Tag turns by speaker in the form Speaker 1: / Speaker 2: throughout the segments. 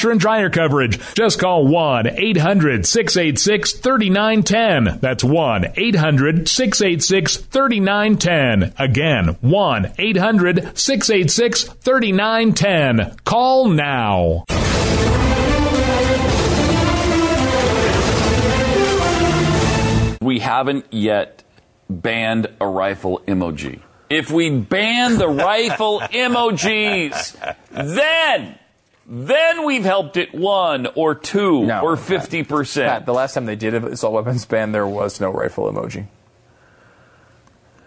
Speaker 1: washer and dryer coverage. Just call 1 800 686 3910. That's 1 800 686 3910. Again, 1 800 686 3910. Call now.
Speaker 2: We haven't yet banned a rifle emoji. If we ban the rifle emojis, then then we've helped it one or two
Speaker 3: No,
Speaker 2: or
Speaker 3: Pat.
Speaker 2: fifty
Speaker 3: Pat,
Speaker 2: percent.
Speaker 3: the last time they did an assault weapons ban, there was no rifle emoji.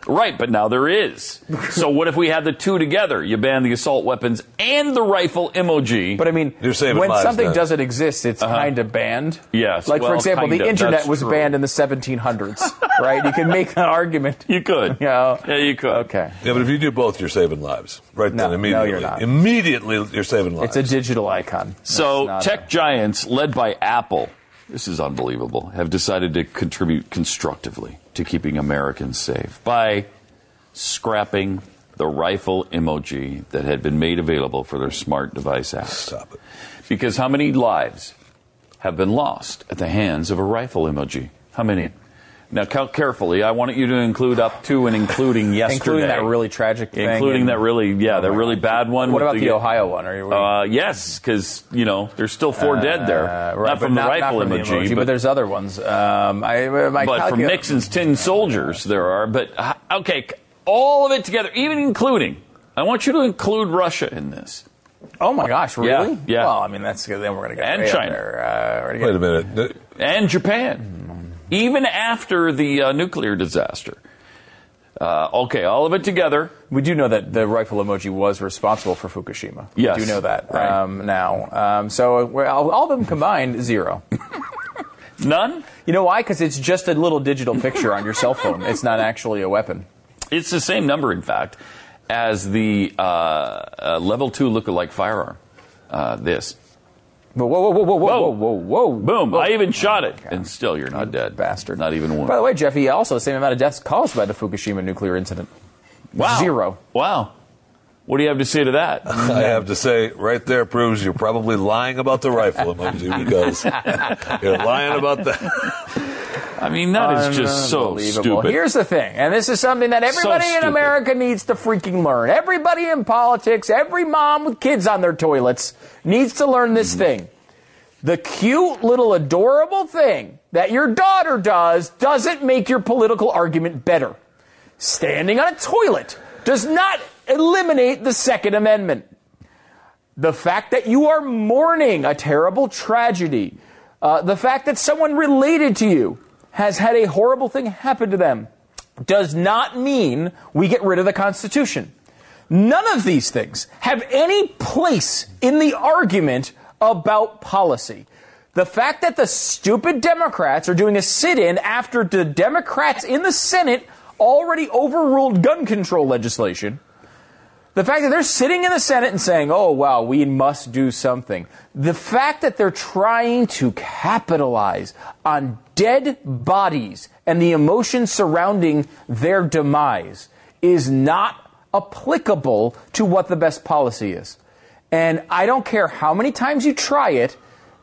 Speaker 2: Right, but now there is. so what if we had the two together? You ban the assault weapons and the rifle emoji.
Speaker 3: But I mean,
Speaker 4: You're saving
Speaker 3: when
Speaker 4: lives
Speaker 3: something
Speaker 4: then.
Speaker 3: doesn't exist, it's uh-huh. kind of banned.
Speaker 2: Yes,
Speaker 3: Like,
Speaker 2: well,
Speaker 3: for example,
Speaker 2: kind
Speaker 3: the internet
Speaker 2: that's
Speaker 3: was
Speaker 2: true.
Speaker 3: banned in the 1700s, right? You can make that argument.
Speaker 2: you could.
Speaker 3: Yeah.
Speaker 2: Yeah, you could.
Speaker 3: Okay.
Speaker 4: Yeah, but if you do both, you're saving lives. Right
Speaker 3: No,
Speaker 4: then,
Speaker 3: no,
Speaker 4: immediately.
Speaker 3: you're not.
Speaker 4: Immediately, you're saving lives.
Speaker 3: It's a digital icon.
Speaker 2: So, tech
Speaker 3: a-
Speaker 2: giants led by Apple, this is unbelievable, have decided to contribute constructively to keeping Americans safe by scrapping the rifle emoji that had been made available for their smart device apps.
Speaker 4: Stop it.
Speaker 2: Because how many lives have been lost at the hands of a rifle emoji? How many? Now, count carefully. I want you to include up to and including yesterday.
Speaker 3: Including that really tragic thing.
Speaker 2: Including
Speaker 3: in-
Speaker 2: that really, yeah, that really bad one.
Speaker 3: What about the, Ohio one? Are you?
Speaker 2: uh, yes, because you know there's still four dead there.
Speaker 3: Uh, right,
Speaker 2: not
Speaker 3: but
Speaker 2: from the
Speaker 3: not,
Speaker 2: rifle
Speaker 3: not from
Speaker 2: emoji,
Speaker 3: the emoji, but, there's other ones. Um, I, my
Speaker 2: but from Nixon's tin soldiers there are. But uh, okay, all of it together, even including. I want you to include Russia in this.
Speaker 3: Oh my gosh, really?
Speaker 2: Yeah, yeah.
Speaker 3: Well, I mean, that's good. Then we're gonna get
Speaker 2: And China.
Speaker 3: there. Uh, we're gonna
Speaker 4: Wait
Speaker 3: get-
Speaker 4: a minute.
Speaker 2: and Japan, even after the uh, nuclear disaster. Uh, okay, all of it together.
Speaker 3: We do know that the rifle emoji was responsible for Fukushima.
Speaker 2: Yes.
Speaker 3: We do know that
Speaker 2: Right.
Speaker 3: um, now. Um, so all, all of them combined, zero.
Speaker 2: None.
Speaker 3: You know why? Because it's just a little digital picture on your cell phone. It's not actually a weapon.
Speaker 2: It's the same number, in fact, as the uh, uh, level two lookalike firearm. Uh, this.
Speaker 3: Whoa, whoa, whoa, whoa, whoa,
Speaker 2: Whoa.
Speaker 3: whoa, whoa, whoa.
Speaker 2: Boom!
Speaker 3: whoa.
Speaker 2: I even shot it, and still you're not dead,
Speaker 3: Bastard.
Speaker 2: Not even one.
Speaker 3: By the way, Jeffy, also the same amount of deaths caused by the Fukushima nuclear incident.
Speaker 2: wow.
Speaker 3: Zero.
Speaker 2: Wow. What do you have to say to that?
Speaker 4: I have to say, right there proves you're probably lying about the rifle emoji because you're lying about that.
Speaker 2: I mean, that is just so stupid.
Speaker 3: Here's the thing, and this is something that everybody in. America needs to freaking learn. Everybody in politics, every mom with kids on their toilets needs to learn this thing. The cute little adorable thing that your daughter does doesn't make your political argument better. Standing on a toilet does not eliminate the Second Amendment. The fact that you are mourning a terrible tragedy, uh, the fact that someone related to you has had a horrible thing happen to them, does not mean we get rid of the Constitution. None of these things have any place in the argument about policy. The fact that the stupid Democrats are doing a sit in after the Democrats in the Senate already overruled gun control legislation. The fact that they're sitting in the Senate and saying, oh, wow, we must do something. The fact that they're trying to capitalize on dead bodies and the emotions surrounding their demise is not applicable to what the best policy is. And I don't care how many times you try it,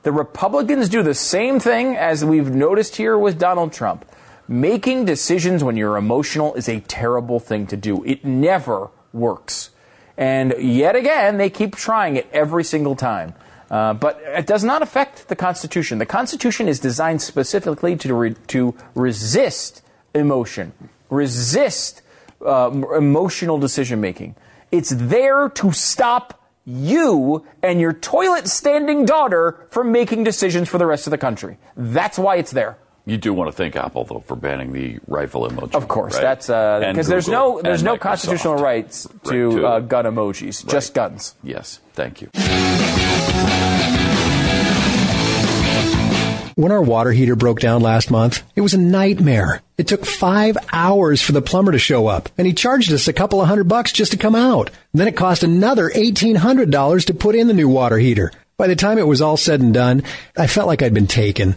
Speaker 3: the Republicans do the same thing as we've noticed here with Donald Trump. Making decisions when you're emotional is a terrible thing to do. It never works. And yet again, they keep trying it every single time. Uh, but it does not affect the Constitution. The Constitution is designed specifically to, re- to resist emotion, resist uh, emotional decision making. It's there to stop you and your toilet standing daughter from making decisions for the rest of the country. That's why it's there.
Speaker 2: You do want to thank Apple though for banning the rifle emoji.
Speaker 3: Of course,
Speaker 2: right?
Speaker 3: that's uh, because there's no there's no
Speaker 2: Microsoft.
Speaker 3: constitutional rights
Speaker 2: Right,
Speaker 3: to
Speaker 2: to-
Speaker 3: uh, gun emojis, just guns.
Speaker 2: Yes, thank you.
Speaker 5: When our water heater broke down last month, it was a nightmare. It took five hours for the plumber to show up, and he charged us a couple of hundred bucks just to come out. then it cost another $1,800 to put in the new water heater. By the time it was all said and done, I felt like I'd been taken.